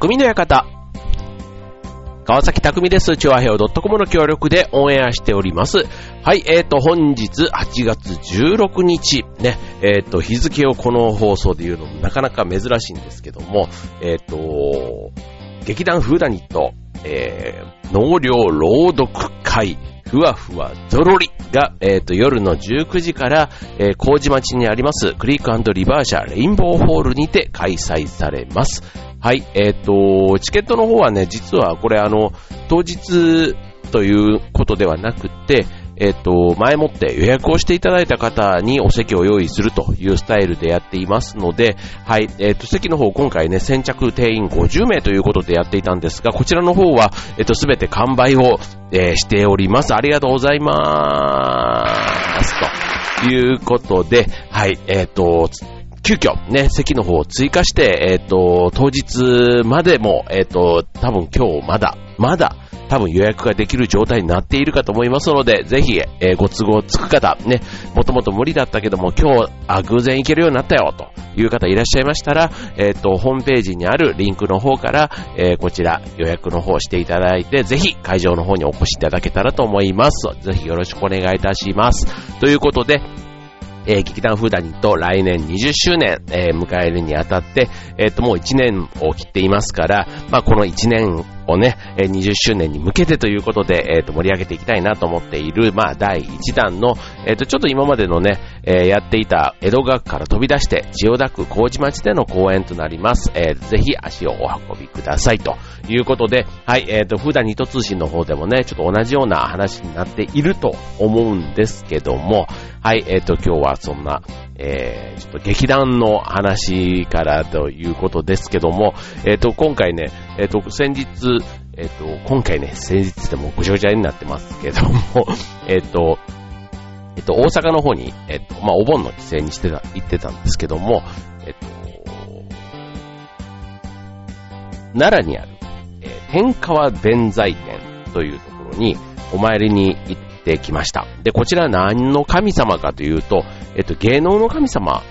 匠の館。川崎匠です。チョアヘオ .com の協力でオンエアしております。はい、えーと、本日8月16日、ね、えーと、日付をこの放送で言うのもなかなか珍しいんですけども、えーと、劇団フーダニット、えー、納涼朗読会、ふわふわゾロリが、えっ、ー、と、夜の19時から、えー、麹町にあります、クリークリバーシャレインボーホールにて開催されます。はい、えっ、ー、と、チケットの方はね、実はこれあの、当日ということではなくて、えっ、と、前もって予約をしていただいた方にお席を用意するというスタイルでやっていますので、はい、えっ、と、席の方今回ね、先着定員50名ということでやっていたんですが、こちらの方は、えっ、と、すべて完売を、え、しております。ありがとうございます。ということで、はい、えっ、と、急遽ね、席の方を追加して、えっ、と、当日までも、えっ、と、多分今日まだ、まだ、多分予約ができる状態になっているかと思いますので、ぜひ、えー、ご都合つく方、ね、もともと無理だったけども、今日、あ、偶然行けるようになったよ、という方いらっしゃいましたら、えっ、ー、と、ホームページにあるリンクの方から、えー、こちら、予約の方していただいて、ぜひ、会場の方にお越しいただけたらと思います。ぜひよろしくお願いいたします。ということで、えー、劇団フーダニと来年20周年、えー、迎えるにあたって、えっ、ー、と、もう1年を切っていますから、まあ、この1年をね、20周年に向けてということで、えっ、と、盛り上げていきたいなと思っている、まあ、第1弾の、えっ、と、ちょっと今までのね、えやっていた江戸川区から飛び出して、千代田区麹町での公演となります。えぜひ足をお運びくださいということで、はい、えっ、と、フーダニト通信の方でもね、ちょっと同じような話になっていると思うんですけども、はい、えっ、ー、と、今日はそんな、えー、ちょっと劇団の話からということですけども、えっ、ー、と、今回ね、えっ、ー、と、先日、えっ、と、今回ね、先日でもぐちゃぐちゃになってますけども、えっと、えっと、大阪の方に、えっと、まあ、お盆の帰省にしてた、行ってたんですけども、えっと、奈良にある、えー、天川弁財天というところにお参りに行っててきました。で、こちら何の神様かというと、えっと、芸能の神様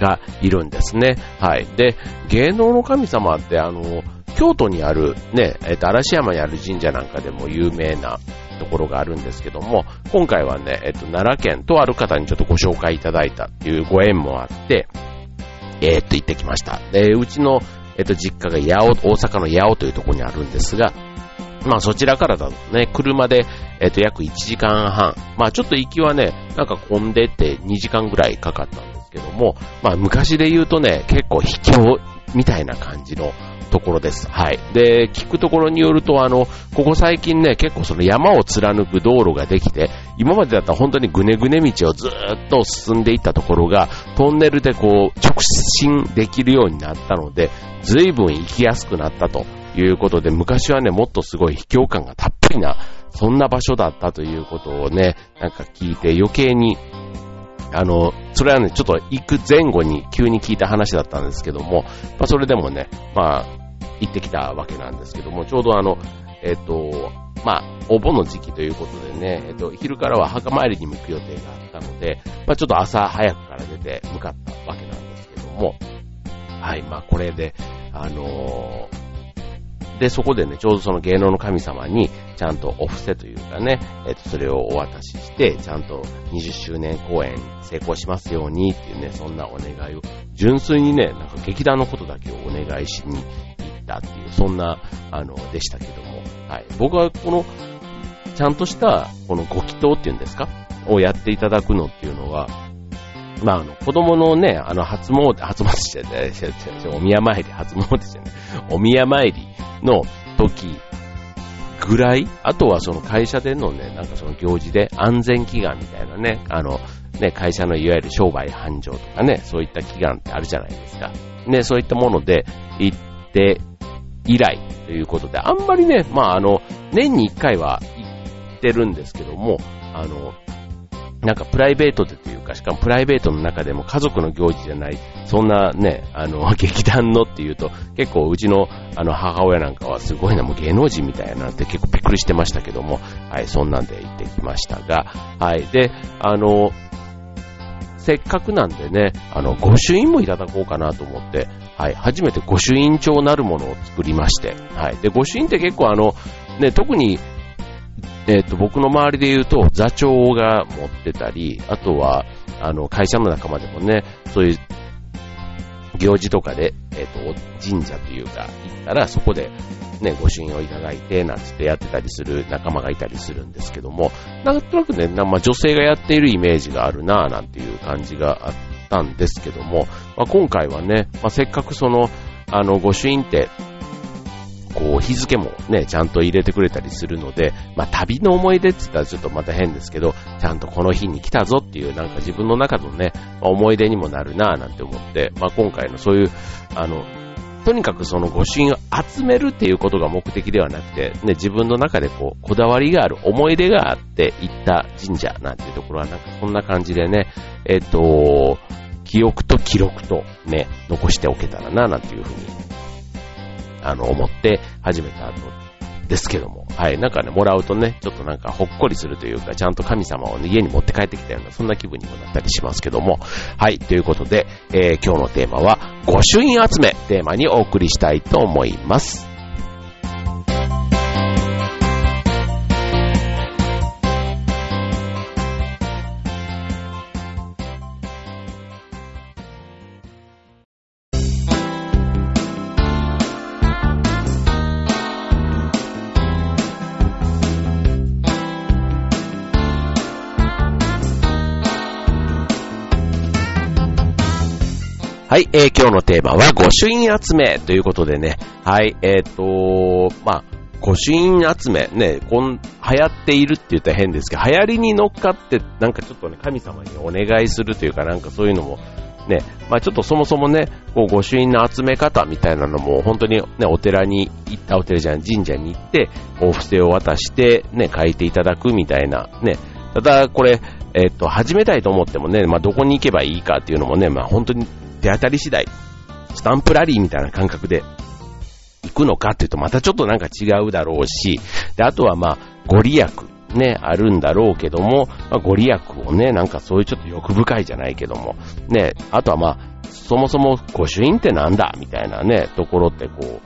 がいるんですね。はい。で、芸能の神様って、あの、京都にある、ね、えっと、嵐山にある神社なんかでも有名なところがあるんですけども、今回はね、えっと、奈良県とある方にちょっとご紹介いただいたっていうご縁もあって、えー、っと、行ってきました。で、うちの、えっと、実家が八尾、大阪の八尾というところにあるんですが、まあそちらからだとね、車で、えっ、と、約1時間半。まあちょっと行きはね、なんか混んでて2時間ぐらいかかったんですけども、まあ昔で言うとね、結構秘境みたいな感じのところです。はい。で、聞くところによると、あの、ここ最近ね、結構その山を貫く道路ができて、今までだったら本当にぐねぐね道をずっと進んでいったところが、トンネルでこう、直進できるようになったので、随分行きやすくなったということで、昔はね、もっとすごい秘境感がたっぷりな、そんな場所だったということをね、なんか聞いて余計に、あの、それはね、ちょっと行く前後に急に聞いた話だったんですけども、まあそれでもね、まあ、行ってきたわけなんですけども、ちょうどあの、えっ、と、まあ、お盆の時期ということでね、えっ、と、昼からは墓参りに向く予定があったので、まあちょっと朝早くから出て向かったわけなんですけども、はい、まあこれで、あのーで、そこでね、ちょうどその芸能の神様に、ちゃんとお布施というかね、えっ、と、それをお渡しして、ちゃんと20周年公演成功しますようにっていうね、そんなお願いを、純粋にね、なんか劇団のことだけをお願いしに行ったっていう、そんな、あの、でしたけども、はい。僕はこの、ちゃんとした、このご祈祷っていうんですか？をやっていただくのっていうのは、まあ、あの、子供のね、あの、初詣、初詣してね、お宮参り、初詣してね、お宮参りの時ぐらい、あとはその会社でのね、なんかその行事で安全祈願みたいなね、あの、ね、会社のいわゆる商売繁盛とかね、そういった祈願ってあるじゃないですか。ね、そういったもので行って以来ということで、あんまりね、まああの、年に一回は行ってるんですけども、あの、なんかプライベートでというか、しかもプライベートの中でも家族の行事じゃない、そんなね、あの、劇団のっていうと、結構うちのあの母親なんかはすごいな、もう芸能人みたいなって結構びっくりしてましたけども、はい、そんなんで行ってきましたが、はい、で、あの、せっかくなんでね、あの、御朱印もいただこうかなと思って、はい、初めて御朱印帳なるものを作りまして、はい。で、御朱印って結構あの、ね、特に、えっ、ー、と、僕の周りで言うと、座長が持ってたり、あとは、あの、会社の仲間でもね、そういう行事とかで、えっ、ー、と、神社というか、行ったら、そこで、ね、ご朱印をいただいて、なんつってやってたりする仲間がいたりするんですけども、なんとなくね、まあ、女性がやっているイメージがあるなぁ、なんていう感じがあったんですけども、まあ、今回はね、まあ、せっかくその、あの、御朱印って、こう、日付もね、ちゃんと入れてくれたりするので、まあ、旅の思い出って言ったらちょっとまた変ですけど、ちゃんとこの日に来たぞっていう、なんか自分の中のね、まあ、思い出にもなるなぁなんて思って、まあ、今回のそういう、あの、とにかくその御朱印を集めるっていうことが目的ではなくて、ね、自分の中でこう、こだわりがある、思い出があって行った神社なんていうところはなんかそんな感じでね、えっ、と、記憶と記録とね、残しておけたらな、なんていうふうにあの、思って始めたのですけども、はい、なんかね、もらうとね、ちょっとなんかほっこりするというか、ちゃんと神様を、ね、家に持って帰ってきたような、そんな気分にもなったりしますけども、はい、ということで、えー、今日のテーマは、御朱印集め、テーマにお送りしたいと思います。はい、えー、今日のテーマは、御朱印集めということでね、はい、えっ、ー、とまあ、御朱印集め、ね、こん、流行っているって言ったら変ですけど、流行りに乗っかって、なんかちょっとね、神様にお願いするというか、なんかそういうのも、ね、まあちょっとそもそもね、こう、御朱印の集め方みたいなのも、本当にね、お寺に行った、お寺じゃん、神社に行って、お布施を渡して、ね、書いていただくみたいな、ね、ただこれ、えっ、と、始めたいと思ってもね、まあどこに行けばいいかっていうのもね、まあ本当に手当たり次第、スタンプラリーみたいな感覚で行くのかっていうとまたちょっとなんか違うだろうし、で、あとはまあ、ご利益ね、あるんだろうけども、まあ、ご利益をね、なんかそういうちょっと欲深いじゃないけども、ね、あとはまあ、そもそも御朱印ってなんだ？みたいなね、ところってこう、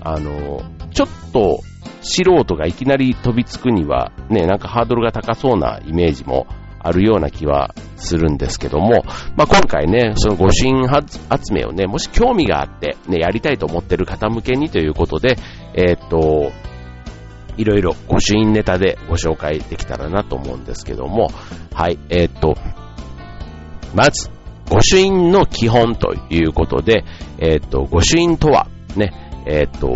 あの、ちょっと素人がいきなり飛びつくには、ね、なんかハードルが高そうなイメージもあるような気はするんですけども、まあ、今回ね、その御朱印集めをね、もし興味があって、ね、やりたいと思ってる方向けにということで、えー、っと、いろいろ御朱印ネタでご紹介できたらなと思うんですけども、はい、えー、っと、まず、御朱印の基本ということで、えー、っと、御朱印とは、ね、えっと、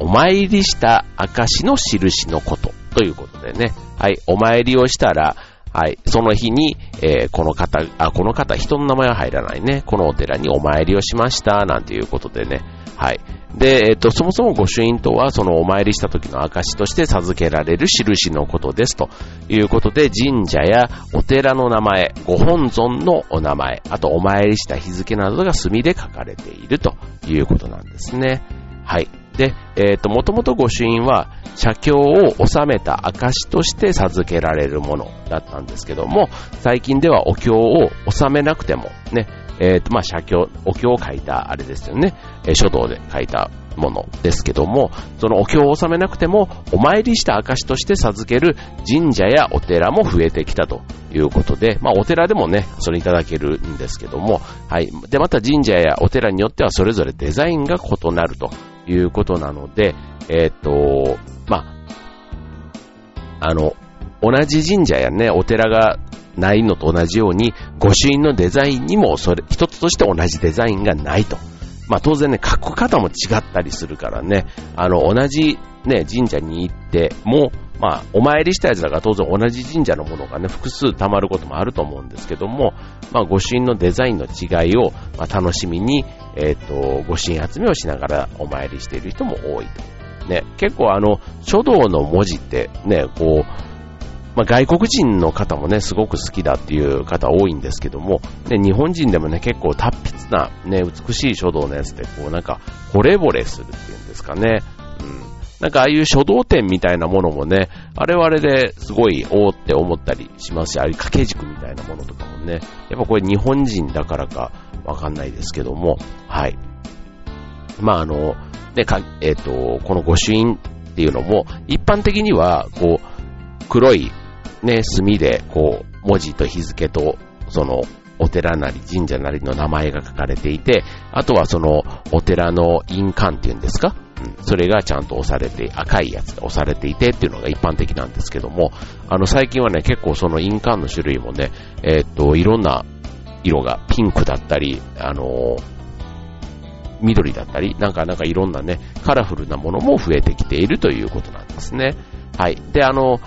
お参りした証の印のことということでね、はい、お参りをしたら、はい。その日に、えー、この方、あ、この方、人の名前は入らないね。このお寺にお参りをしました、なんていうことでね。はい。で、えっ、ー、と、そもそも御朱印とは、そのお参りした時の証として授けられる印のことです。ということで、神社やお寺の名前、ご本尊のお名前、あとお参りした日付などが墨で書かれているということなんですね。はい。で、えっ、ー、と、もともと御朱印は、写経を収めた証として授けられるものだったんですけども、最近ではお経を収めなくても、ね、えっ、ー、と、まあ、写経、お経を書いたあれですよね、えー、書道で書いたものですけども、そのお経を収めなくても、お参りした証として授ける神社やお寺も増えてきたということで、まあ、お寺でもね、それいただけるんですけども、はい。で、また神社やお寺によってはそれぞれデザインが異なるということなので、えっ、ー、と、まあ、あの、同じ神社やね、お寺がないのと同じように、御朱印のデザインにもそれ、一つとして同じデザインがないと。まあ当然ね、書く方も違ったりするからね、あの、同じね、神社に行っても、まあ、お参りしたやつだから当然同じ神社のものがね、複数溜まることもあると思うんですけども、まあ、御朱印のデザインの違いを、まあ、楽しみに、えっ、ー、と、御朱印集めをしながらお参りしている人も多いと。ね、結構あの、書道の文字ってね、こう、まあ、外国人の方もね、すごく好きだっていう方多いんですけども、ね、日本人でもね、結構達筆な、ね、美しい書道のやつって、こうなんか、惚れ惚れするっていうんですかね。うん。なんかああいう書道展みたいなものもね、あれはあれですごいおーって思ったりしますし、ああいう掛け軸みたいなものとかもね、やっぱこれ日本人だからかわかんないですけども、はい。まああの、ね、か、えっ、ー、と、この御朱印っていうのも、一般的には、こう、黒い、ね、墨で、こう、文字と日付と、その、お寺なり神社なりの名前が書かれていて、あとはそのお寺の印鑑っていうんですか、うん、それがちゃんと押されて、赤いやつが押されていてっていうのが一般的なんですけども、あの最近はね、結構その印鑑の種類もね、えー、っと、いろんな色がピンクだったり、あの、緑だったり、なんかなんかいろんなね、カラフルなものも増えてきているということなんですね。はい。で、あの、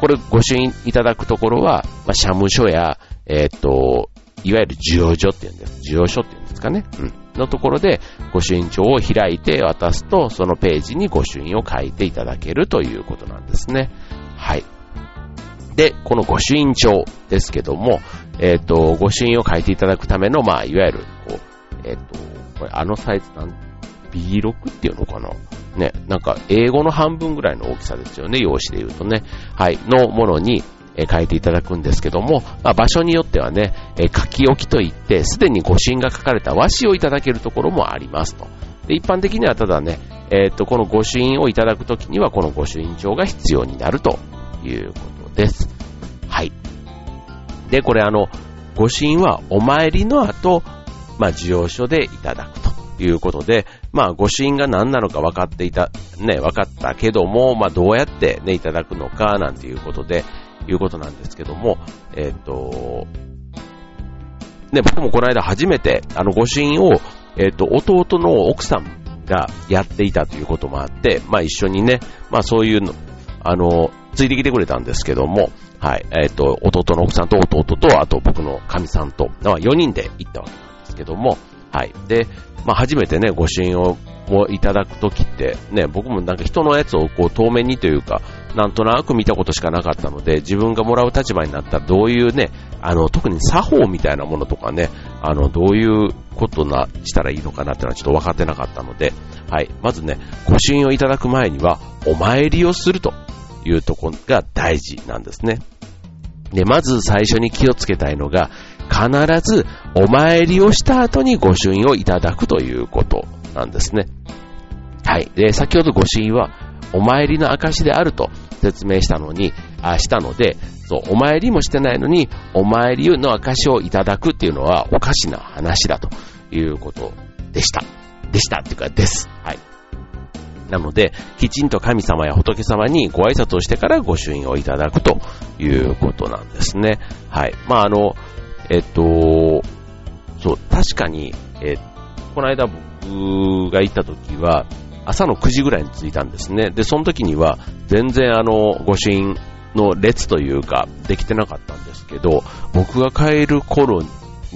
これご朱印いただくところは、まあ、社務所や、えー、っと、いわゆる需要所っていうんです。需要所っていうんですかね。うん。のところで、御朱印帳を開いて渡すと、そのページに御朱印を書いていただけるということなんですね。はい。で、この御朱印帳ですけども、えっ、ー、と、御朱印を書いていただくための、まあ、いわゆる、こう、えっ、ー、と、これあのサイズなん、B6 っていうのかな？ね、なんか英語の半分ぐらいの大きさですよね、用紙で言うとね。はい、のものに、え変えていただくんですけども、まあ、場所によってはね、え書き置きといって、すでに御朱印が書かれた和紙をいただけるところもありますと。で一般的にはただね、えー、っと、この御朱印をいただくときには、この御朱印帳が必要になるということです。で、これあの、御朱印はお参りの後、まあ、需要書でいただくということで、まあ、御朱印が何なのか分かっていた、ね、分かったけども、まあ、どうやってね、いただくのか、なんていうことで、いうことなんですけども、えっ、ー、と、ね、僕もこの間初めて、あの、御朱印を、えっ、ー、と、弟の奥さんがやっていたということもあって、まあ一緒にね、まあそういうの、あの、ついてきてくれたんですけども、はい、えっ、ー、と、弟の奥さんと弟と、あと僕の神さんと、まあ4人で行ったわけなんですけども、はい。で、まあ初めてね、御朱印をもいただくときって、ね、僕もなんか人のやつをこう遠目にというか、なんとなく見たことしかなかったので、自分がもらう立場になったらどういうね、あの、特に作法みたいなものとかね、あの、どういうことな、したらいいのかなってのはちょっと分かってなかったので、はい。まずね、御朱印をいただく前には、お参りをするというところが大事なんですね。で、まず最初に気をつけたいのが、必ずお参りをした後に御朱印をいただくということなんですね。はい。で、先ほど御朱印は、お参りの証であると説明したのに、あ、したので、そう、お参りもしてないのに、お参りの証をいただくっていうのはおかしな話だということでした。でしたっていうか、です。はい。なので、きちんと神様や仏様にご挨拶をしてから御朱印をいただくということなんですね。はい。まあ、あの、えっと、そう、確かに、えこの間僕が行った時は、朝の9時ぐらいに着いたんですね。で、その時には、全然あの、御朱印の列というか、できてなかったんですけど、僕が帰る頃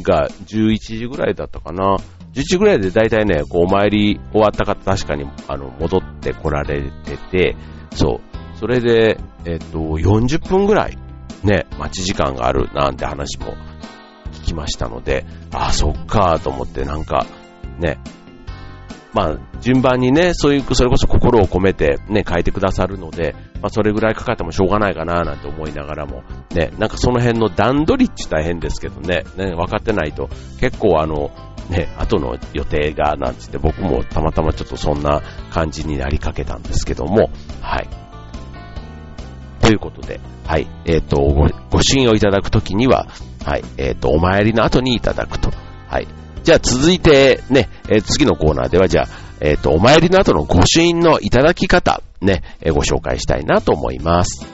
が11時ぐらいだったかな。11時ぐらいで大体ね、こうお参り終わった方確かにあの戻ってこられてて、そう。それで、えっと、40分ぐらいね、待ち時間があるなんて話も聞きましたので、ああ、そっかと思ってなんか、ね、まあ、順番にね、そういう、それこそ心を込めてね、変えてくださるので、まあ、それぐらいかかってもしょうがないかな、なんて思いながらも、ね、なんかその辺の段取りって大変ですけどね、ね、分かってないと、結構あの、ね、後の予定が、なんつって僕もたまたまちょっとそんな感じになりかけたんですけども、はい。ということで、はい、えっ、ー、と、ご、ご支援をいただくときには、はい、えっ、ー、と、お参りの後にいただくと、はい。じゃあ続いてね、えー、次のコーナーではじゃあ、えっ、ー、と、お参りの後の御朱印のいただき方、ね、えー、ご紹介したいなと思います。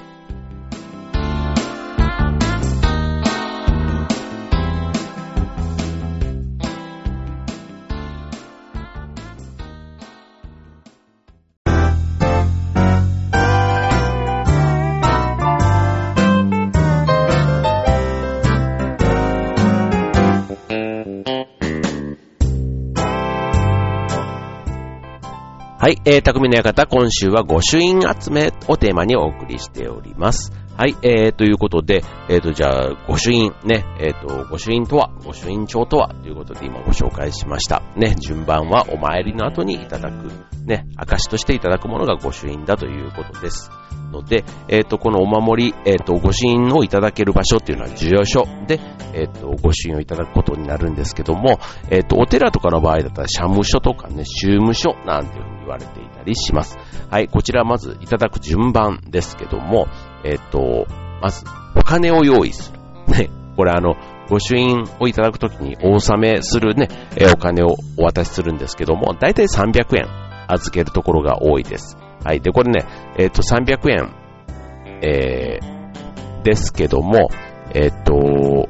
はい、えー、匠の館、今週は御朱印集めをテーマにお送りしております。はい、えー、ということで、えーと、じゃあ、御朱印、ね、えーと、御朱印とは、御朱印帳とは、ということで今ご紹介しました。ね、順番はお参りの後にいただく、ね、証としていただくものが御朱印だということです。ので、えっ、ー、と、このお守り、えっ、と、御朱印をいただける場所っていうのは重要所で、えっ、と、御朱印をいただくことになるんですけども、えっ、と、お寺とかの場合だったら、社務所とかね、宗務所なんていうふうに言われていたりします。はい、こちらまずいただく順番ですけども、えっ、と、まず、お金を用意する。ね、これあの、御朱印をいただくときにお納めするね、えお金をお渡しするんですけども、だいたい300円預けるところが多いです。はい。で、これね、えっ、ー、と、300円、えー、ですけども、えっ、ー、と、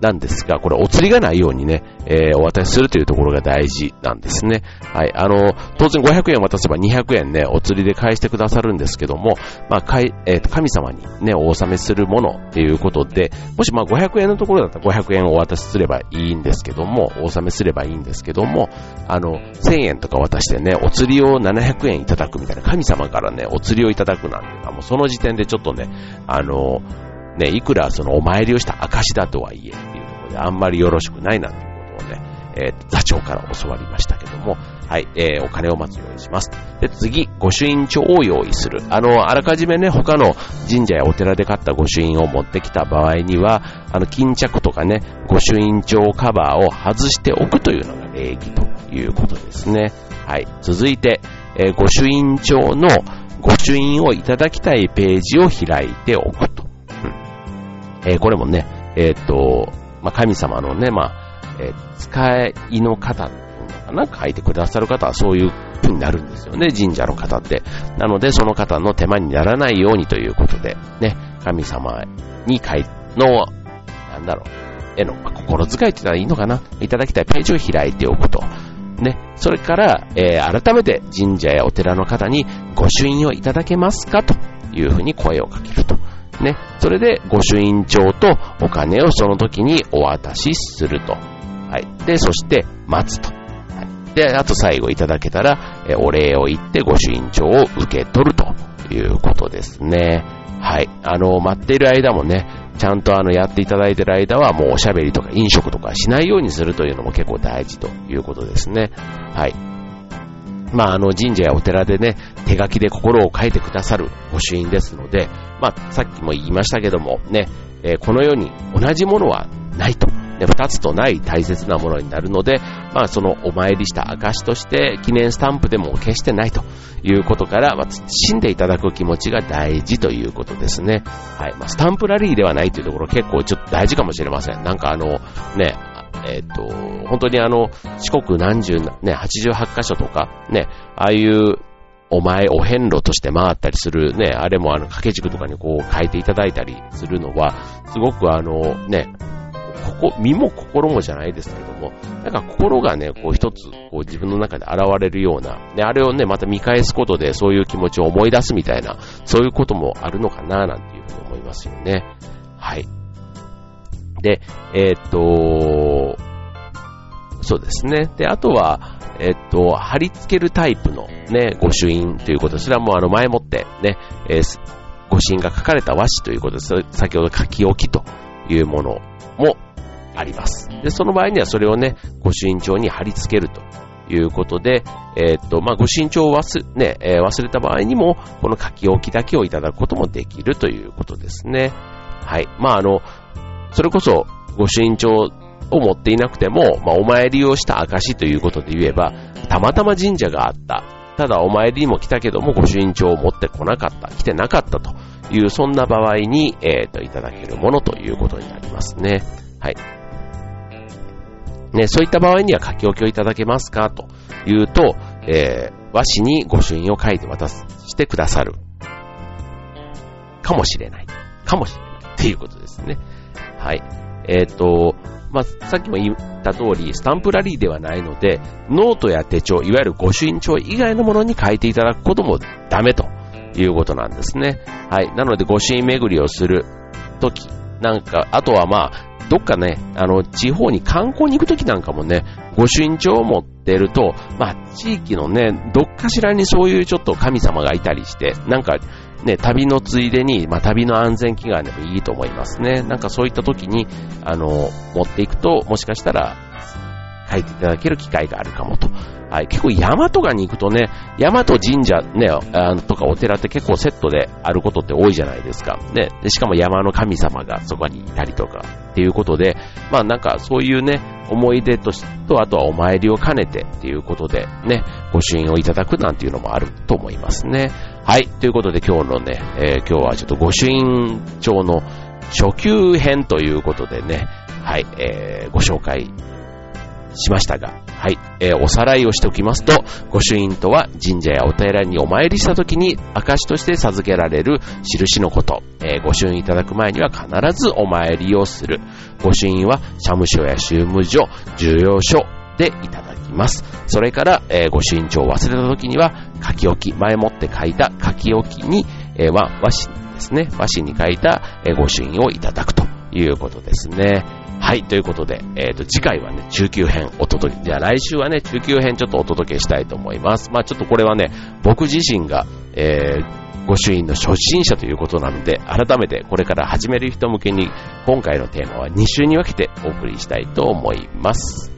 なんですが、これお釣りがないようにね、えー、お渡しするというところが大事なんですね。はい。あの、当然500円渡せば200円ね、お釣りで返してくださるんですけども、まあ、かい、え、ー、神様にね、お納めするものっていうことで、もしまあ500円のところだったら500円をお渡しすればいいんですけども、お納めすればいいんですけども、あの、1000円とか渡してね、お釣りを700円いただくみたいな、神様からね、お釣りをいただくなんていうのは、もうその時点でちょっとね、あの、ね、いくらそのお参りをした証だとはいえっていうところであんまりよろしくないなということをね、えー、座長から教わりましたけども、はい、えー、お金をまず用意します。で、次、御朱印帳を用意する。あの、あらかじめね、他の神社やお寺で買った御朱印を持ってきた場合には、あの、巾着とかね、御朱印帳カバーを外しておくというのが礼儀ということですね。はい、続いて、えー、御朱印帳の御朱印をいただきたいページを開いておく。え、これもね、え、っと、まあ、神様のね、まあ、え、使いの方かな書いてくださる方はそういう風になるんですよね、神社の方って。なので、その方の手間にならないようにということで、ね、神様に書いの、なんだろう、絵の、まあ、心遣いって言ったらいいのかないただきたいページを開いておくと。ね、それから、えー、改めて神社やお寺の方に御朱印をいただけますかというふうに声をかけると。ね、それで御朱印帳とお金をその時にお渡しすると。はい。で、そして待つと。はい、で、あと最後いただけたら、えお礼を言って御朱印帳を受け取るということですね。はい。あの、待っている間もね、ちゃんとあの、やっていただいている間はもうおしゃべりとか飲食とかしないようにするというのも結構大事ということですね。はい。まあ、あの、神社やお寺でね、手書きで心を書いてくださる御朱印ですので、まあ、さっきも言いましたけども、ね、えー、この世に同じものはないと。ね、二つとない大切なものになるので、まあそのお参りした証として記念スタンプでも決してないということから、まあ、死んでいただく気持ちが大事ということですね。はい。まあスタンプラリーではないというところ結構ちょっと大事かもしれません。なんかあの、ね、えっ、ー、と、本当にあの、四国何十、ね、88箇所とか、ね、ああいうお前、お遍路として回ったりするね、あれもあの、掛け軸とかにこう書いていただいたりするのは、すごくあの、ね、ここ、身も心もじゃないですけれども、なんか心がね、こう一つ、こう自分の中で現れるような、で、あれをね、また見返すことでそういう気持ちを思い出すみたいな、そういうこともあるのかな、なんていうふうに思いますよね。はい。で、えー、っと、そうですね。で、あとは、えっと、貼り付けるタイプのね、御朱印ということで、それはもうあの前もってね、えー、御朱印が書かれた和紙ということです、先ほど書き置きというものもあります。で、その場合にはそれをね、御朱印帳に貼り付けるということで、えー、っと、まあ、御朱印帳を忘れ、ね、えー、忘れた場合にも、この書き置きだけをいただくこともできるということですね。はい。まあ、あの、それこそ、御朱印帳を持っていなくても、まあ、お参りをした証ということで言えば、たまたま神社があった。ただお参りにも来たけども、御朱印帳を持ってこなかった。来てなかったという、そんな場合に、えっ、ー、と、いただけるものということになりますね。はい。ね、そういった場合には書き置きをいただけますかというと、えー、和紙に御朱印を書いて渡してくださる。かもしれない。かもしれない。っていうことですね。はい。えっ、ー、と、まあ、さっきも言った通り、スタンプラリーではないので、ノートや手帳、いわゆる御朱印帳以外のものに書いていただくこともダメということなんですね。はい。なので、御朱印巡りをするとき、なんか、あとはまあ、どっかね、あの、地方に観光に行くときなんかもね、御朱印帳を持ってると、まあ、地域のね、どっかしらにそういうちょっと神様がいたりして、なんか、ね、旅のついでに、まあ、旅の安全祈願でもいいと思いますね。なんかそういった時に、あの、持っていくと、もしかしたら、書いていただける機会があるかもと。はい、結構山とかに行くとね、山と神社ね、あとかお寺って結構セットであることって多いじゃないですか。ね、でしかも山の神様がそこにいたりとかっていうことで、まあなんかそういうね、思い出としと、あとはお参りを兼ねてっていうことでね、ご朱印をいただくなんていうのもあると思いますね。はい、ということで今日のね、えー、今日はちょっと御朱印帳の初級編ということでね、はい、えー、ご紹介しましたが、はい、えー、おさらいをしておきますと、御朱印とは神社やお寺にお参りした時に証として授けられる印のこと。えー、御朱印いただく前には必ずお参りをする。御朱印は社務所や宗務所、重要所でいただきます。それから、えー、御朱印帳を忘れた時には書き置き、前もって書いた書き置きに、えー、和紙ですね、和紙に書いた、えー、御朱印をいただくということですね。はい、ということで、えっ、ー、と、次回はね、中級編お届け、じゃあ来週はね、中級編ちょっとお届けしたいと思います。まあちょっとこれはね、僕自身が、えー、御朱印の初心者ということなので、改めてこれから始める人向けに、今回のテーマは2週に分けてお送りしたいと思います。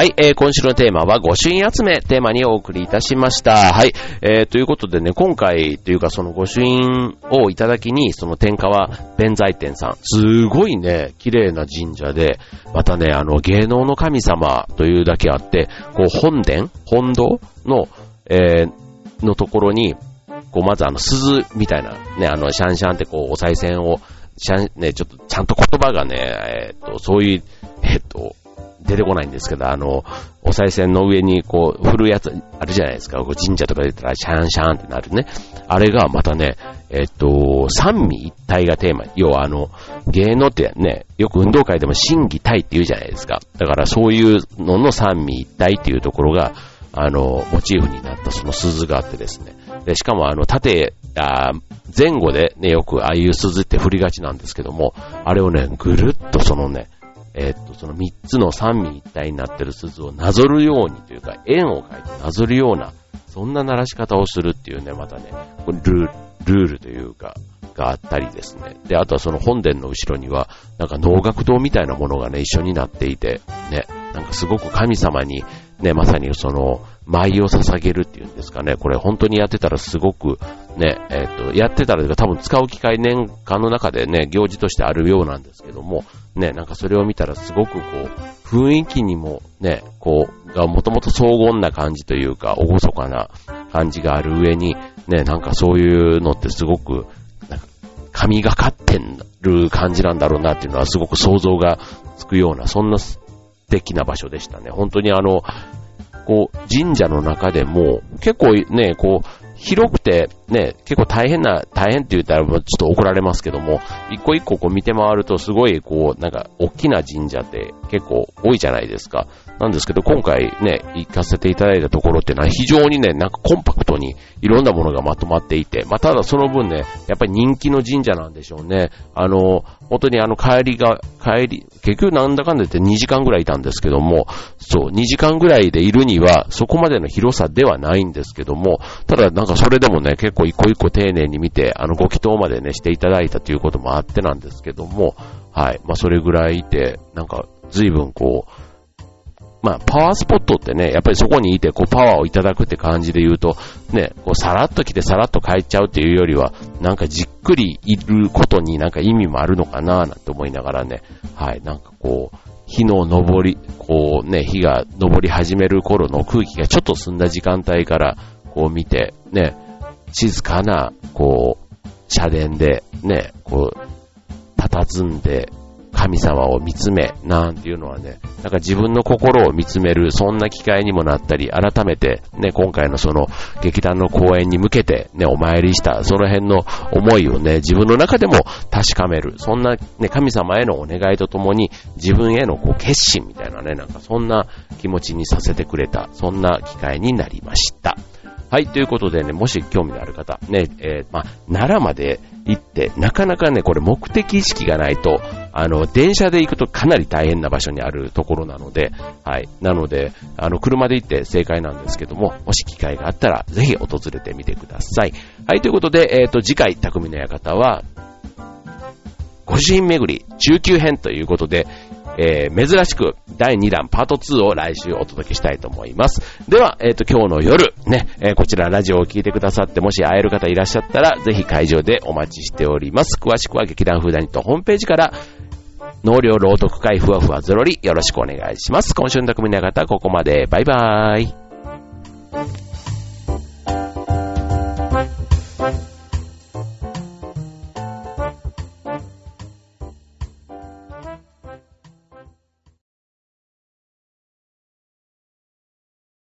はい、えー、今週のテーマは、御朱印集め、テーマにお送りいたしました。はい、えー、ということでね、今回というかその御朱印をいただきに、その天下は弁財天さん、すごいね、綺麗な神社で、またね、あの、芸能の神様というだけあって、こう、本殿本堂の、えー、のところに、こう、まずあの、鈴みたいな、ね、あの、シャンシャンってこう、お賽銭を、シャン、ね、ちょっと、ちゃんと言葉がね、えっ、と、そういう、えっ、と、出てこないんですけど、あの、お賽銭の上にこう、振るやつあるじゃないですか。こう神社とか出たらシャンシャンってなるね。あれがまたね、えっと、三味一体がテーマ。要はあの、芸能ってね、よく運動会でも審議体って言うじゃないですか。だからそういうのの三味一体っていうところが、あの、モチーフになったその鈴があってですね。で、しかもあの、縦、あ前後でね、よくああいう鈴って振りがちなんですけども、あれをね、ぐるっとそのね、えー、っと、その三つの三味一体になってる鈴をなぞるようにというか、円を描いてなぞるような、そんな鳴らし方をするっていうね、またね、ルール、ルールというか、があったりですね。で、あとはその本殿の後ろには、なんか能楽堂みたいなものがね、一緒になっていて、ね、なんかすごく神様に、ね、まさにその、舞を捧げるっていうんですかね、これ本当にやってたらすごく、ね、えっ、ー、と、やってたら多分使う機会年間の中でね、行事としてあるようなんですけども、ね、なんかそれを見たらすごくこう、雰囲気にもね、こう、がもともと荘厳な感じというか、厳かな感じがある上に、ね、なんかそういうのってすごく、なんか、神がかってる感じなんだろうなっていうのはすごく想像がつくような、そんな素敵な場所でしたね。本当にあの、こう、神社の中でも、結構ね、こう、広くて、ね、結構大変な、大変って言ったらちょっと怒られますけども、一個一個こう見て回るとすごいこう、なんか、大きな神社って結構多いじゃないですか。なんですけど、今回ね、行かせていただいたところっていうのは非常にね、なんかコンパクトにいろんなものがまとまっていて、まあ、ただその分ね、やっぱり人気の神社なんでしょうね。あの、本当にあの帰りが、帰り、結局なんだかんだ言って2時間ぐらいいたんですけども、そう、2時間ぐらいでいるには、そこまでの広さではないんですけども、ただなんかそれでもね、結構一個一個丁寧に見て、あの、ご祈祷までね、していただいたということもあってなんですけども、はい。まあ、それぐらいいて、なんか、随分こう、まあ、パワースポットってね、やっぱりそこにいて、こう、パワーをいただくって感じで言うと、ね、こう、さらっと来てさらっと帰っちゃうっていうよりは、なんかじっくりいることになんか意味もあるのかな、なんて思いながらね、はい、なんかこう、日の昇り、こうね、日が昇り始める頃の空気がちょっと澄んだ時間帯から、こう見て、ね、静かな、こう、社殿で、ね、こう、佇んで、神様を見つめ、なんていうのはね、なんか自分の心を見つめる、そんな機会にもなったり、改めて、ね、今回のその劇団の公演に向けて、ね、お参りした、その辺の思いをね、自分の中でも確かめる、そんな、ね、神様へのお願いとともに、自分へのこう決心みたいなね、なんかそんな気持ちにさせてくれた、そんな機会になりました。はい、ということでね、もし興味のある方、ね、えー、まあ、奈良まで行って、なかなかね、これ目的意識がないと、あの、電車で行くとかなり大変な場所にあるところなので、はい。なので、あの、車で行って正解なんですけども、もし機会があったら、ぜひ訪れてみてください。はい、ということで、えっ、ー、と、次回、匠の館は、ご主人巡り中級編ということで、えー、珍しく第2弾パート2を来週お届けしたいと思います。では、えっ、ー、と、今日の夜、ね、えー、こちらラジオを聞いてくださって、もし会える方いらっしゃったら、ぜひ会場でお待ちしております。詳しくは劇団フーダニットホームページから、納涼朗読会ふわふわゾロリよろしくお願いします。今週の匠の方、ここまで。バイバーイ。